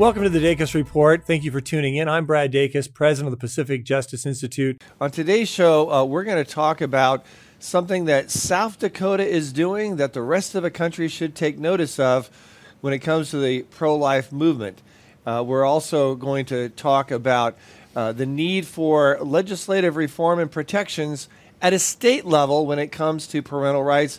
Welcome to the Dacus Report. Thank you for tuning in. I'm Brad Dacus, president of the Pacific Justice Institute. On today's show, uh, we're going to talk about something that South Dakota is doing that the rest of the country should take notice of when it comes to the pro life movement. Uh, we're also going to talk about uh, the need for legislative reform and protections at a state level when it comes to parental rights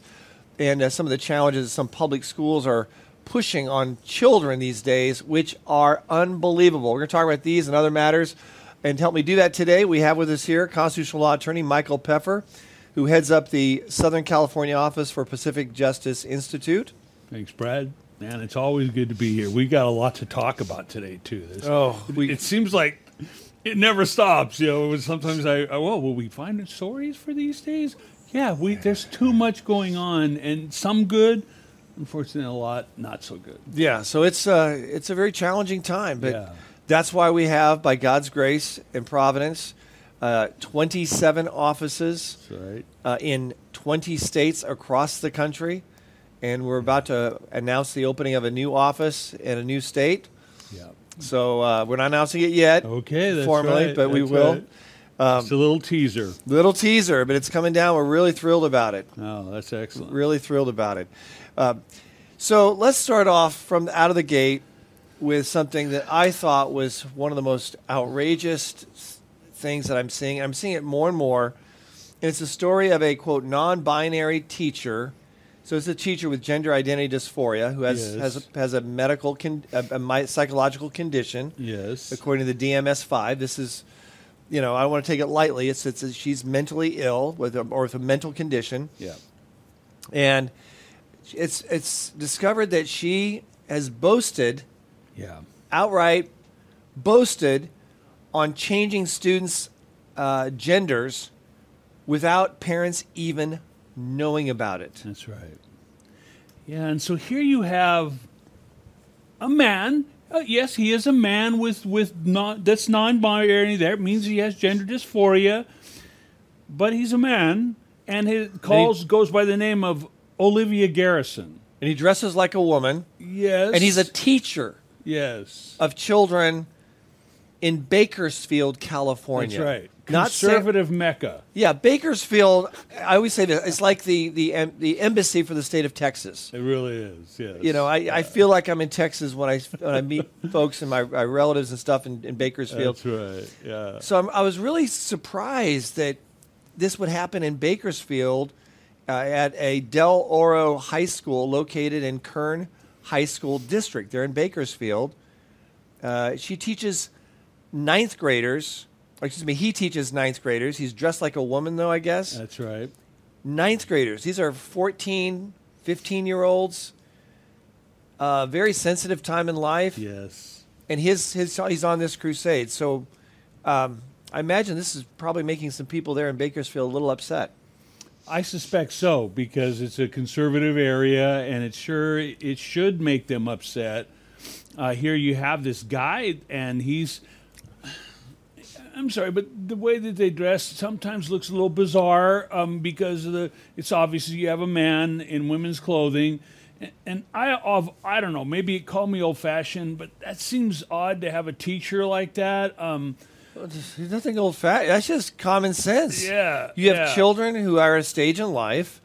and uh, some of the challenges some public schools are pushing on children these days, which are unbelievable. We're going to talk about these and other matters. And to help me do that today, we have with us here constitutional law attorney Michael Peffer, who heads up the Southern California office for Pacific Justice Institute. Thanks, Brad. Man, it's always good to be here. We got a lot to talk about today, too. This, Oh, we- it seems like it never stops. You know, sometimes I, I well, will we find stories for these days? Yeah, we there's too much going on, and some good, unfortunately, a lot not so good. Yeah, so it's uh, it's a very challenging time, but Yeah. that's why we have, by God's grace and providence, uh, 27 offices right. uh, in 20 states across the country, and we're about to announce the opening of a new office in a new state. Yeah. So uh, we're not announcing it yet Okay, that's formally, right, but we will. right. Just a little teaser. Little teaser, but it's coming down. We're really thrilled about it. Oh, that's excellent. Really thrilled about it. Uh, so let's start off from out of the gate with something that I thought was one of the most outrageous things that I'm seeing. I'm seeing it more and more. And it's a story of a quote non-binary teacher. So it's a teacher with gender identity dysphoria who has Yes. has a, has a medical con, a, a psychological condition Yes. according to the DMS-5. This is, you know, I don't want to take it lightly. It's, it's she's mentally ill with a, or with a mental condition, Yeah. and it's it's discovered that she has boasted Yeah. outright boasted on changing students' uh, genders without parents even knowing about it. That's right. Yeah, and so here you have a man. Uh, yes, he is a man with with non that's non-binary. That means he has gender dysphoria, but he's a man, and he calls goes by the name of Olivia Garrison. And he dresses like a woman, Yes, and he's a teacher yes. of children in Bakersfield, California. That's right. Not Conservative Mecca. Yeah, Bakersfield. I always say this. It's like the the em- the embassy for the state of Texas. It really is. Yes. You know, I, I feel like I'm in Texas when I when I meet folks and my, my relatives and stuff in, in Bakersfield. That's right. Yeah. So I'm, I was really surprised that this would happen in Bakersfield uh, at a Del Oro High School located in Kern High School District. They're in Bakersfield. Uh, she teaches ninth graders. Excuse me, he teaches ninth graders. He's dressed like a woman, though, I guess. That's right. ninth graders. These are 14, 15 year olds. Uh, very sensitive time in life Yes. and his his he's on this crusade. So um, I imagine this is probably making some people there in Bakersfield a little upset. I suspect so because it's a conservative area, and it sure it should make them upset. Uh, here you have this guy, and he's. I'm sorry, but the way that they dress sometimes looks a little bizarre um, because of the. It's obviously you have a man in women's clothing, and, and I of I don't know maybe it called me old fashioned, but that seems odd to have a teacher like that. Um, There's nothing old fashioned. That's just common sense. Yeah, You have yeah. children who are at a stage in life,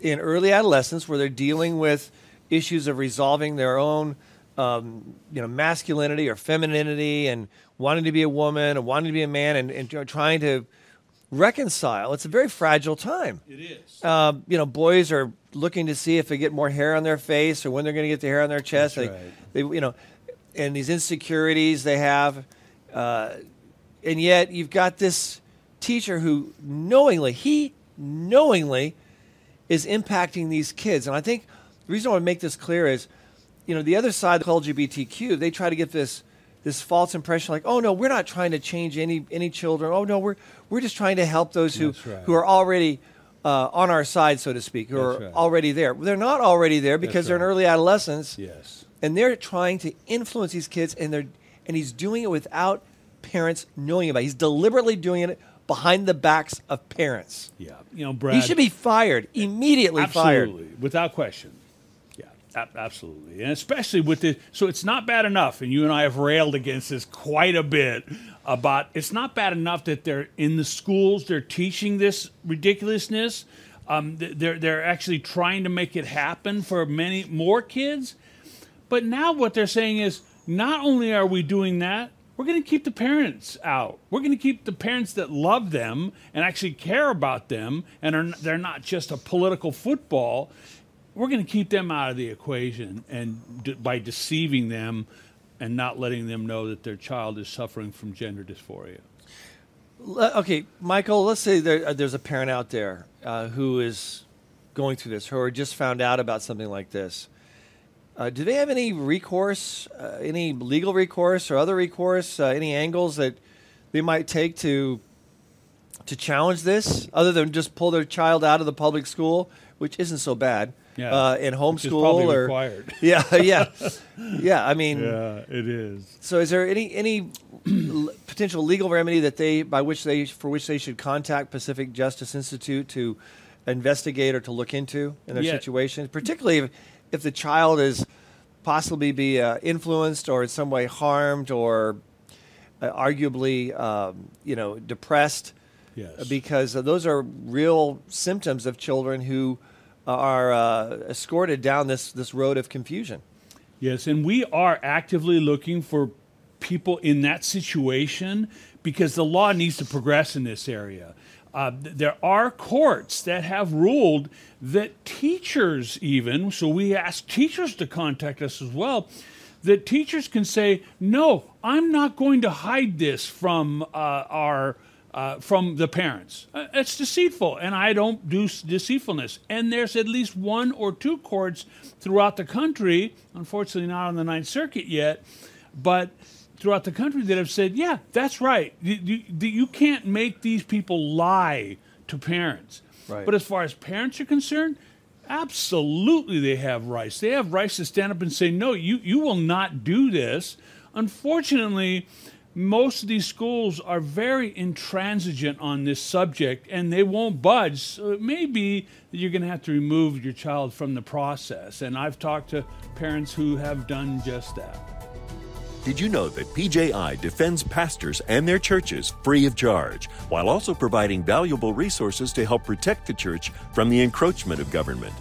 in early adolescence, where they're dealing with issues of resolving their own, um, you know, masculinity or femininity, and wanting to be a woman and wanting to be a man, and, and trying to reconcile. It's a very fragile time. it is. um, you know, boys are looking to see if they get more hair on their face or when they're going to get the hair on their chest. They, right. they, you know, and these insecurities they have, uh, and yet you've got this teacher who knowingly, he knowingly, is impacting these kids. And I think the reason I want to make this clear is, you know, the other side of LGBTQ, they try to get this this false impression like, oh no, we're not trying to change any any children. Oh no, we're we're just trying to help those who right. who are already uh, on our side, so to speak, who That's are right. already there. They're not already there because they're in early adolescence, Yes. and they're trying to influence these kids, and they're and he's doing it without parents knowing about. it. He's deliberately doing it behind the backs of parents. Yeah. You know, Brad. He should be fired immediately. Fired. Without question. Absolutely, and especially with the. So it's not bad enough, and you and I have railed against this quite a bit about. It's not bad enough that they're in the schools, they're teaching this ridiculousness. Um, they're they're actually trying to make it happen for many more kids. But now what they're saying is not only are we doing that, we're going to keep the parents out. We're going to keep the parents that love them and actually care about them and are they're not just a political football. We're going to keep them out of the equation and d- by deceiving them and not letting them know that their child is suffering from gender dysphoria. Okay, Michael. Let's say there, uh, there's a parent out there uh, who is going through this, or just found out about something like this. Uh, do they have any recourse, uh, any legal recourse, or other recourse, uh, any angles that they might take to to challenge this, other than just pull their child out of the public school, which isn't so bad, Yeah, uh, is homeschool probably or required. yeah, yeah, yeah. I mean, yeah, it is. so, is there any any potential legal remedy that they by which they for which they should contact Pacific Justice Institute to investigate or to look into in their Yeah. situation, particularly if, if the child is possibly be uh, influenced or in some way harmed or uh, arguably um, you know depressed Yes. because those are real symptoms of children who are uh, escorted down this this road of confusion. Yes, and we are actively looking for people in that situation because the law needs to progress in this area. Uh, th- there are courts that have ruled that teachers, even, so we ask teachers to contact us as well, that teachers can say, no, I'm not going to hide this from uh, our. Uh, from the parents. Uh, it's deceitful, and I don't do s- deceitfulness. And there's at least one or two courts throughout the country, unfortunately not on the Ninth Circuit yet, but throughout the country that have said, yeah, that's right. You, you, you can't make these people lie to parents. Right. But as far as parents are concerned, absolutely they have rights. They have rights to stand up and say, no, you, you will not do this. Unfortunately, most of these schools are very intransigent on this subject and they won't budge. So it may be that you're going to have to remove your child from the process. And I've talked to parents who have done just that. Did you know that PJI defends pastors and their churches free of charge, while also providing valuable resources to help protect the church from the encroachment of government?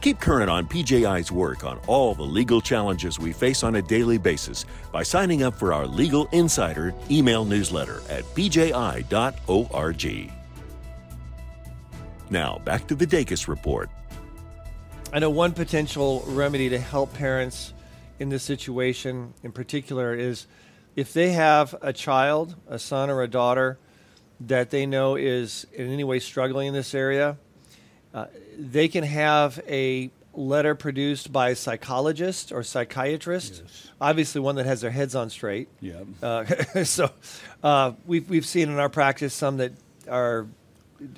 Keep current on PJI's work on all the legal challenges we face on a daily basis by signing up for our Legal Insider email newsletter at pji.org. Now, back to the Dacus Report. I know one potential remedy to help parents in this situation in particular is if they have a child, a son or a daughter, that they know is in any way struggling in this area, uh, they can have a letter produced by a psychologist or psychiatrist, obviously one that has their heads on straight. Yeah. Uh, so uh, we've, we've seen in our practice some that are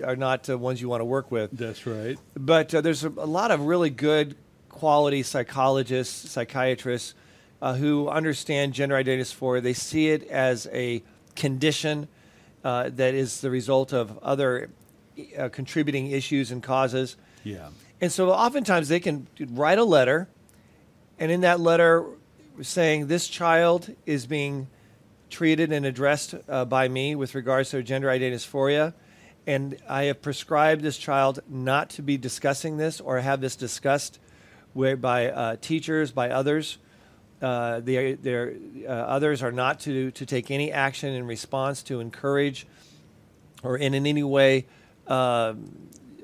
are not uh, ones you want to work with. That's right. But uh, there's a, a lot of really good quality psychologists, psychiatrists uh, who understand gender identity dysphoria. They see it as a condition uh, that is the result of other uh, contributing issues and causes. Yeah. And so oftentimes they can write a letter, and in that letter, saying this child is being treated and addressed uh, by me with regards to gender identity dysphoria. And I have prescribed this child not to be discussing this or have this discussed where by uh, teachers, by others. Uh, they, they're, uh, others are not to, to take any action in response to encourage or in any way uh,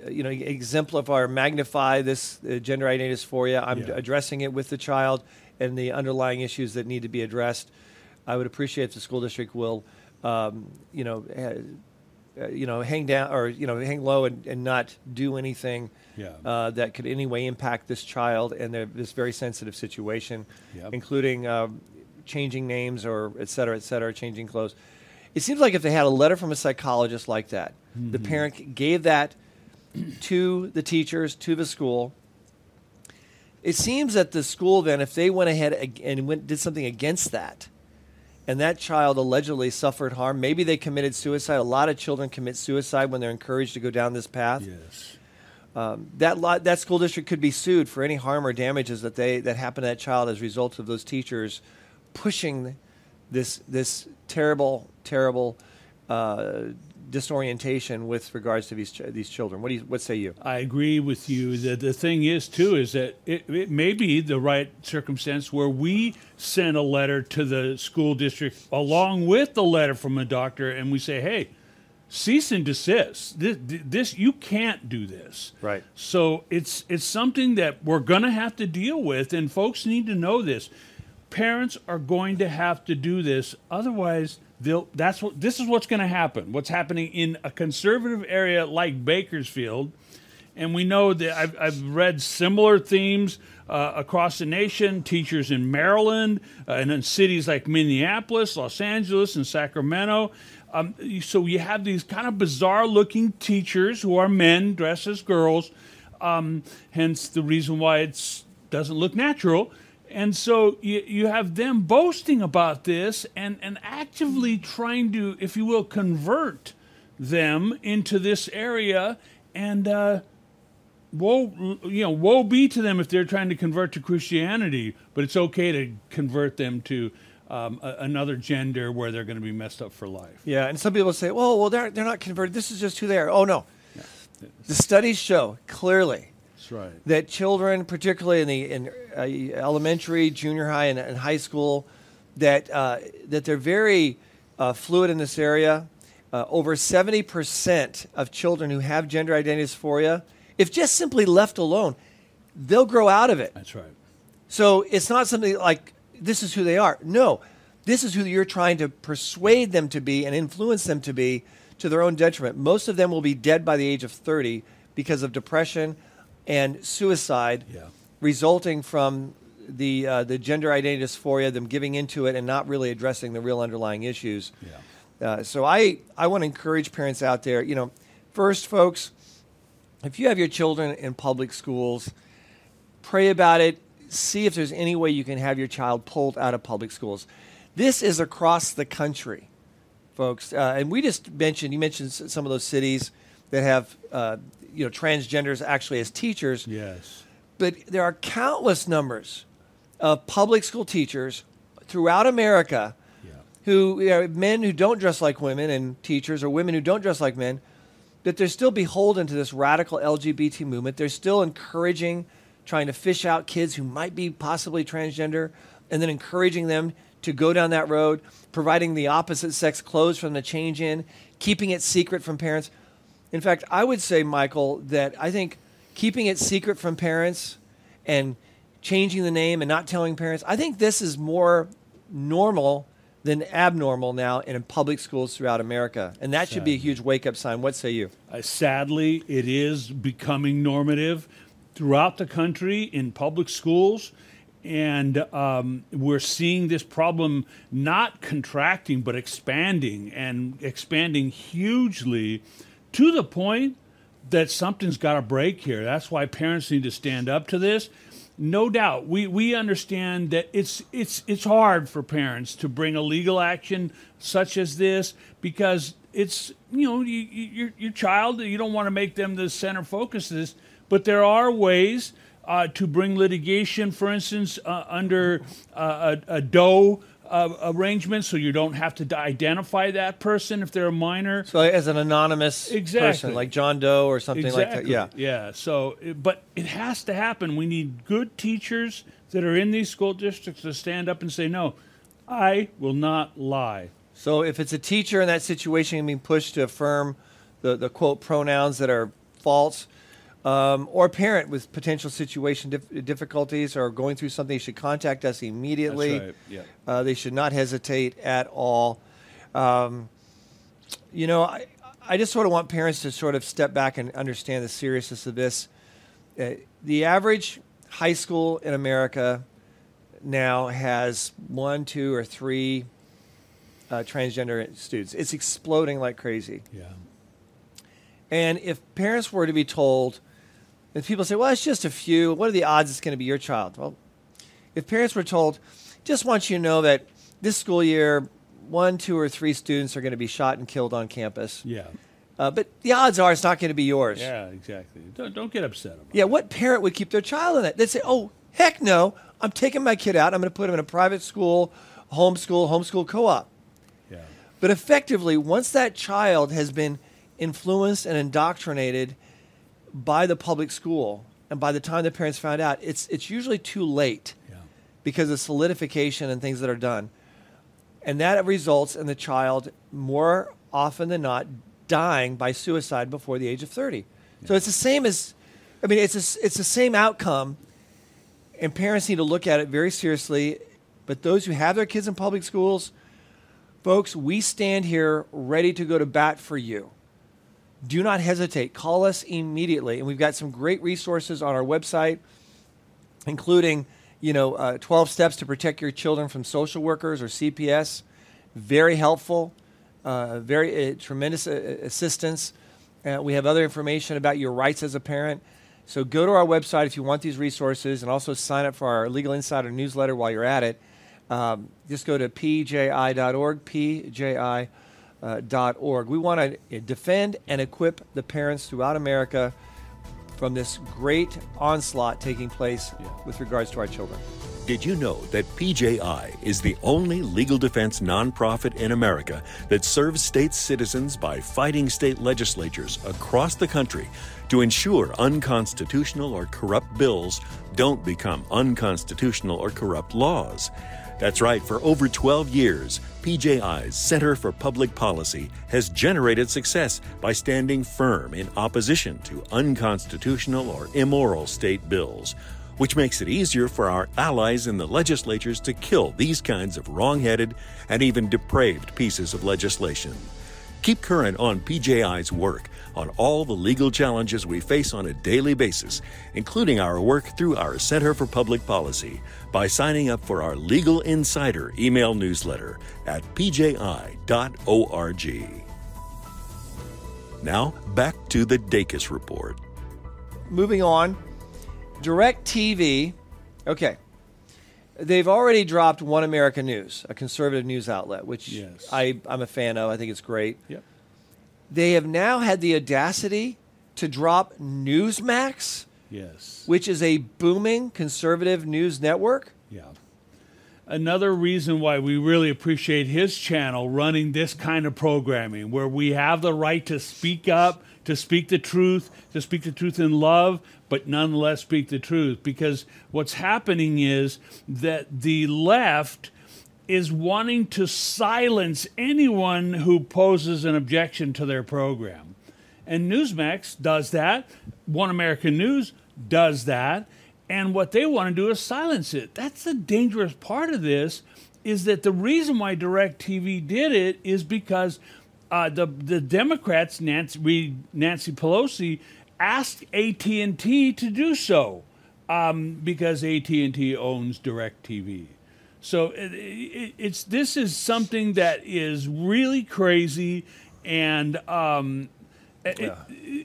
you know, exemplify or magnify this uh, gender identity dysphoria. I'm Yeah. addressing it with the child and the underlying issues that need to be addressed. I would appreciate if the school district will, um, you know, uh, you know, hang down or you know, hang low and, and not do anything Yeah. uh, that could in any way impact this child and their, this very sensitive situation, Yep. including um, changing names or et cetera, et cetera, changing clothes. It seems like if they had a letter from a psychologist like that, the mm-hmm. parent gave that to the teachers, to the school. It seems that the school then, if they went ahead and went, did something against that, and that child allegedly suffered harm, maybe they committed suicide. A lot of children commit suicide when they're encouraged to go down this path Yes. Um, that lot, that school district could be sued for any harm or damages that they that happened to that child as a result of those teachers pushing this this terrible terrible uh, disorientation with regards to these ch- these children. What do you what say you? I agree with you. The, the thing is, too, is that it, it may be the right circumstance where we send a letter to the school district along with the letter from a doctor, and we say, "Hey, cease and desist. This, this you can't do this." Right. So it's it's something that we're going to have to deal with, and folks need to know this. Parents are going to have to do this, otherwise they'll. That's what this is what's going to happen. What's happening in a conservative area like Bakersfield, and we know that I've, I've read similar themes uh, across the nation. Teachers in Maryland uh, and in cities like Minneapolis, Los Angeles, and Sacramento. Um, so you have these kind of bizarre-looking teachers who are men dressed as girls. Um, hence the reason why it doesn't look natural. And so you, you have them boasting about this and, and actively trying to, if you will, convert them into this area. And uh, woe, you know, woe be to them if they're trying to convert to Christianity. But it's okay to convert them to um, a, another gender where they're going to be messed up for life. Yeah, and some people say, "Well, well, they're they're not converted. This is just who they are." Oh no, the studies show clearly right. that children, particularly in the in elementary, junior high, and, and high school, that uh, that they're very uh, fluid in this area. Uh, over seventy percent of children who have gender identity dysphoria, if just simply left alone, they'll grow out of it. That's right. So it's not something like this is who they are. No, this is who you're trying to persuade them to be and influence them to be to their own detriment. Most of them will be dead by the age of 30 because of depression and suicide Yeah. Resulting from the uh, the gender identity dysphoria, them giving into it and not really addressing the real underlying issues. Yeah. Uh, so I, I want to encourage parents out there, you know, first, folks, if you have your children in public schools, pray about it. See if there's any way you can have your child pulled out of public schools. This is across the country, folks. Uh, and we just mentioned, you mentioned some of those cities that have, uh, you know, transgenders actually as teachers Yes. But there are countless numbers of public school teachers throughout America Yeah. who you know, men who don't dress like women and teachers or women who don't dress like men that they're still beholden to this radical LGBT movement. They're still encouraging trying to fish out kids who might be possibly transgender and then encouraging them to go down that road, providing the opposite sex clothes from the change in, keeping it secret from parents. In fact, I would say, Michael, that I think keeping it secret from parents and changing the name and not telling parents, I think this is more normal than abnormal now in public schools throughout America. And that should be a huge wake up sign. What say you? Uh, sadly, it is becoming normative throughout the country in public schools. And um, we're seeing this problem not contracting, but expanding and expanding hugely to the point that something's got to break here. That's why parents need to stand up to this. No doubt, we, we understand that it's it's it's hard for parents to bring a legal action such as this because it's you know you, you, your your child you don't want to make them the center focus of this, but there are ways uh, to bring litigation, for instance, uh, under uh, a, a DOE uh, arrangement, so you don't have to identify that person if they're a minor. So, as an anonymous Exactly. person, like John Doe or something like that. Yeah. Yeah. So, but it has to happen. We need good teachers that are in these school districts to stand up and say, no, I will not lie. So, if it's a teacher in that situation being pushed to affirm the, the quote pronouns that are false, um, or a parent with potential situation dif- difficulties or going through something, they should contact us immediately. That's right, yeah. Uh, they should not hesitate at all. Um, you know, I, I just sort of want parents to sort of step back and understand the seriousness of this. Uh, the average high school in America now has one, two, or three uh, transgender students. It's exploding like crazy. Yeah. And if parents were to be told, and people say, well, it's just a few, what are the odds it's going to be your child? Well, if parents were told, just want you to know that this school year, one, two, or three students are going to be shot and killed on campus. Yeah. Uh, but the odds are it's not going to be yours. Yeah, exactly. Don't, don't get upset about it. Yeah, what parent would keep their child in that? They'd say, oh, heck no, I'm taking my kid out. I'm going to put him in a private school, homeschool, homeschool co op. Yeah. But effectively, once that child has been influenced and indoctrinated by the public school, and by the time the parents found out, it's, it's usually too late Yeah. because of solidification and things that are done. And that results in the child more often than not dying by suicide before the age of 30. So it's the same as, I mean, it's, a, it's the same outcome, and parents need to look at it very seriously. But those who have their kids in public schools, folks, we stand here ready to go to bat for you. Do not hesitate. Call us immediately. And we've got some great resources on our website including you know uh, 12 steps to protect your children from social workers or cps very helpful. Uh, very uh, tremendous uh, assistance. Uh, we have other information about your rights as a parent. So go to our website if you want these resources and also sign up for our legal insider newsletter while you're at it. Um, just go to pji.org pji uh, org. We want to defend and equip the parents throughout America from this great onslaught taking place with regards to our children. Did you know that PJI is the only legal defense nonprofit in America that serves state citizens by fighting state legislatures across the country to ensure unconstitutional or corrupt bills don't become unconstitutional or corrupt laws? That's right, for over 12 years, PJI's Center for Public Policy has generated success by standing firm in opposition to unconstitutional or immoral state bills which makes it easier for our allies in the legislatures to kill these kinds of wrong headed and even depraved pieces of legislation. Keep current on PJI's work on all the legal challenges we face on a daily basis, including our work through our Center for Public Policy, by signing up for our Legal Insider email newsletter at pji.org. Now, back to the Dacus Report. Moving on, DirecTV. Okay. They've already dropped One America News, a conservative news outlet, which Yes. I, I'm a fan of. I think it's great. Yep. They have now had the audacity to drop Newsmax, Yes. which is a booming conservative news network. Yeah. Another reason why we really appreciate his channel running this kind of programming, where we have the right to speak up, to speak the truth, to speak the truth in love, but nonetheless speak the truth. Because what's happening is that the left is wanting to silence anyone who poses an objection to their program. And Newsmax does that. One American News does that. And what they want to do is silence it. That's the dangerous part of this is that the reason why DirecTV did it is because uh, the the Democrats, Nancy, Nancy Pelosi, asked AT and T to do so um, because AT and T owns DirecTV. So it, it, it's this is something that is really crazy, and um, it,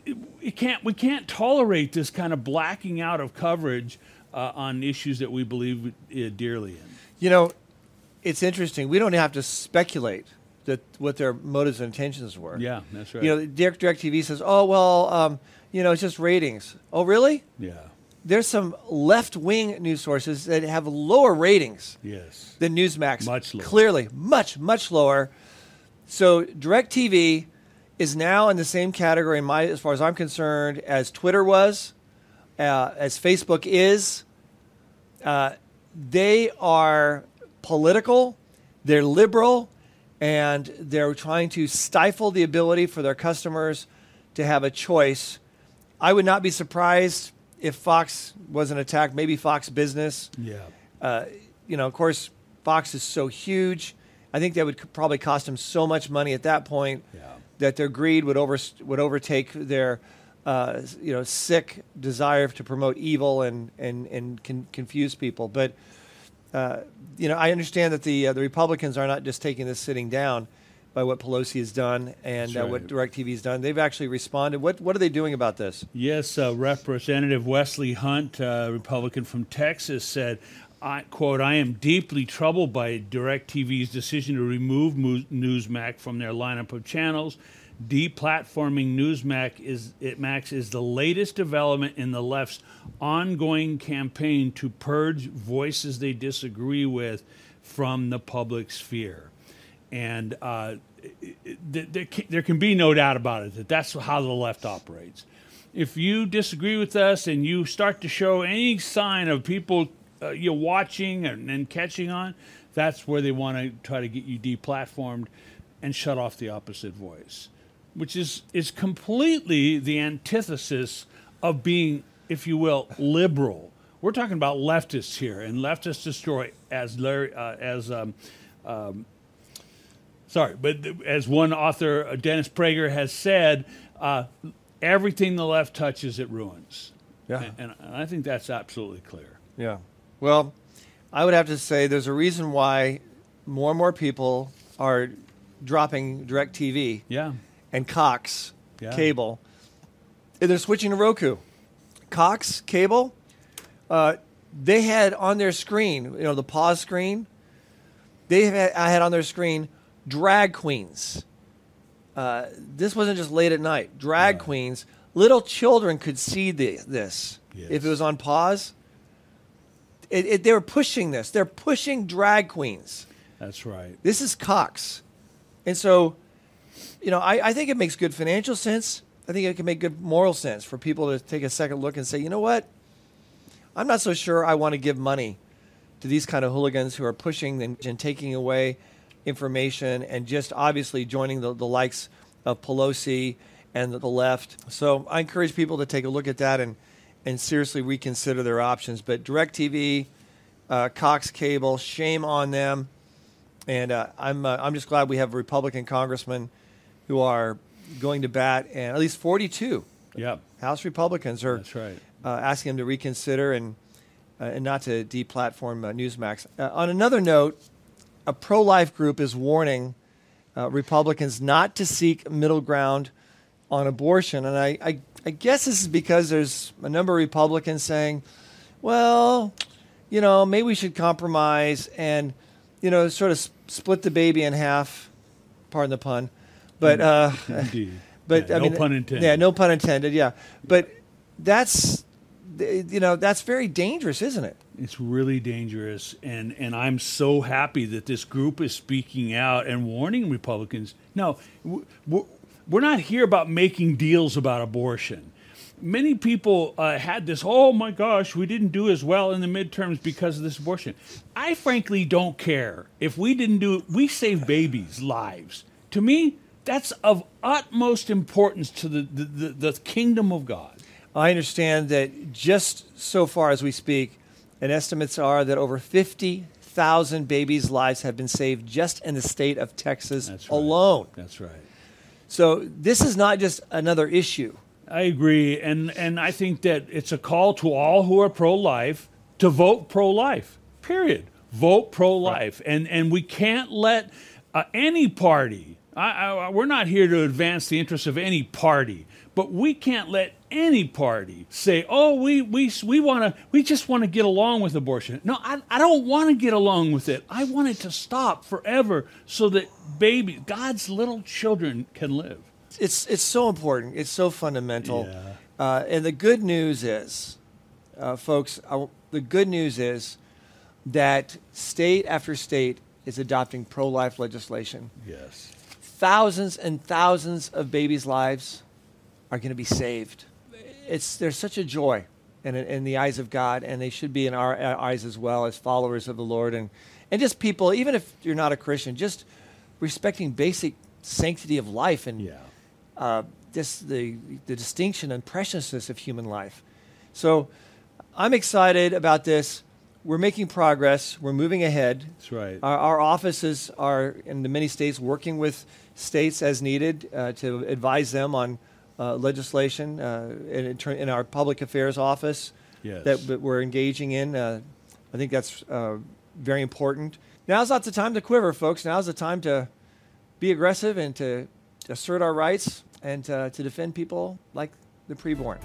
it, it can't we can't tolerate this kind of blacking out of coverage uh, on issues that we believe uh, dearly in. You know, it's interesting. We don't have to speculate that what their motives and intentions were. Yeah, that's right. You know, Direct DirecTV says, "Oh well, um, you know, it's just ratings." Oh, really? yeah. There's some left-wing news sources that have lower ratings Yes. than Newsmax. Much lower. Clearly, much much lower. So DirecTV is now in the same category, in my, as far as I'm concerned, as Twitter was, uh, as Facebook is. Uh, they are political, they're liberal, and they're trying to stifle the ability for their customers to have a choice. I would not be surprised if Fox wasn't attacked, maybe Fox Business. Yeah. Uh, you know, of course, Fox is so huge. I think that would probably cost them so much money at that point Yeah. that their greed would over would overtake their uh, you know sick desire to promote evil and and and con- confuse people. But uh, you know, I understand that the uh, the Republicans are not just taking this sitting down by what Pelosi has done and That's uh, what. DirecTV has done. They've actually responded. What what are they doing about this? Yes, uh, Representative Wesley Hunt, uh, Republican from Texas, said, I, quote, I am deeply troubled by DirecTV's decision to remove Newsmax from their lineup of channels. Deplatforming Newsmax is, it, Max is the latest development in the left's ongoing campaign to purge voices they disagree with from the public sphere. And uh, th- there, can, be no doubt about it that that's how the left operates. If you disagree with us and you start to show any sign of people uh, you're watching and, and catching on, that's where they want to try to get you deplatformed and shut off the opposite voice, which is is completely the antithesis of being, if you will, liberal. We're talking about leftists here, and leftists destroy, as Larry, uh, as um, sorry, but as one author, uh, Dennis Prager, has said, uh, everything the left touches, it ruins. Yeah. And, and I think that's absolutely clear. Yeah. Well, I would have to say there's a reason why more and more people are dropping DirecTV Yeah. and Cox Yeah. cable, and they're switching to Roku. Cox cable, uh, they had on their screen, you know, the pause screen. They had, I had on their screen drag queens. Uh, this wasn't just late at night. Drag queens. Little children could see the, this if it was on pause. It, it, they were pushing this. They're pushing drag queens. That's right. This is Cox. And so, you know, I, I think it makes good financial sense. I think it can make good moral sense for people to take a second look and say, you know what? I'm not so sure I want to give money to these kind of hooligans who are pushing and, and taking away information and just obviously joining the, the likes of Pelosi and the, left. So I encourage people to take a look at that and, and seriously reconsider their options. But DirecTV, uh, Cox Cable, shame on them. And uh, I'm uh, I'm just glad we have Republican congressmen who are going to bat, and at least 42 Yep. House Republicans are That's right. uh, asking them to reconsider and uh, and not to deplatform uh, Newsmax. Uh, on another note, a pro-life group is warning uh, Republicans not to seek middle ground on abortion, and I, I I guess this is because there's a number of Republicans saying, well, you know, maybe we should compromise and you know sort of s- split the baby in half. Pardon the pun, but. Uh, Indeed. but Yeah, I no mean, pun intended. Yeah, no pun intended. Yeah, but that's you know that's very dangerous, isn't it? It's really dangerous, and and I'm so happy that this group is speaking out and warning Republicans. No, we're, we're not here about making deals about abortion. Many people uh, had this. Oh my gosh, we didn't do as well in the midterms because of this abortion. I frankly don't care if we didn't do. it We saved babies' lives. To me, that's of utmost importance to the the, the, the kingdom of God. I understand that just so far as we speak, and estimates are that over fifty thousand babies' lives have been saved just in the state of Texas That's right. alone. That's right. So this is not just another issue. I agree, and and I think that it's a call to all who are pro-life to vote pro-life. Period. Vote pro-life, and and we can't let uh, any party. I, I, we're not here to advance the interests of any party, but we can't let any party say, "Oh, we we we want to. We just want to get along with abortion." No, I, I don't want to get along with it. I want it to stop forever, so that baby, God's little children can live. it's it's so important. It's so fundamental. Yeah. Uh, and the good news is, uh, folks, I, the good news is that state after state is adopting pro-life legislation. Yes. Thousands and thousands of babies' lives are going to be saved. It's there's such a joy in, in the eyes of God, and they should be in our uh, eyes as well as followers of the Lord, and and just people, even if you're not a Christian, just respecting basic sanctity of life and Yeah. uh, just the the distinction and preciousness of human life. So I'm excited about this. We're making progress. We're moving ahead. That's right. Our, our offices are in the many states working with states as needed uh, to advise them on uh, legislation uh, in, in, our public affairs office Yes. that, that we're engaging in. Uh, I think that's uh, very important. Now's not the time to quiver, folks. Now's the time to be aggressive and to assert our rights and uh, to defend people like the preborn.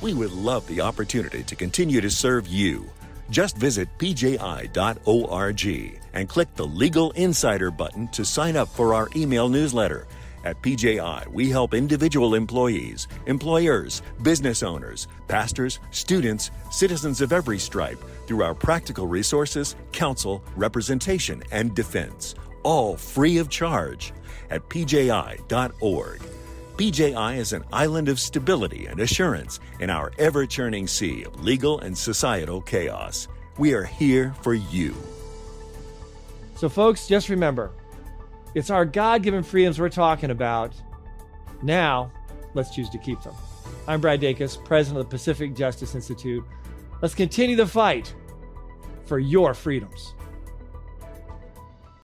We would love the opportunity to continue to serve you. Just visit pji.org and click the Legal Insider button to sign up for our email newsletter. At PJI, we help individual employees, employers, business owners, pastors, students, citizens of every stripe through our practical resources, counsel, representation, and defense, all free of charge at pji.org. PJI is an island of stability and assurance in our ever churning sea of legal and societal chaos. We are here for you. So, folks, just remember it's our God given freedoms we're talking about. Now, let's choose to keep them. I'm Brad Dacus, president of the Pacific Justice Institute. Let's continue the fight for your freedoms.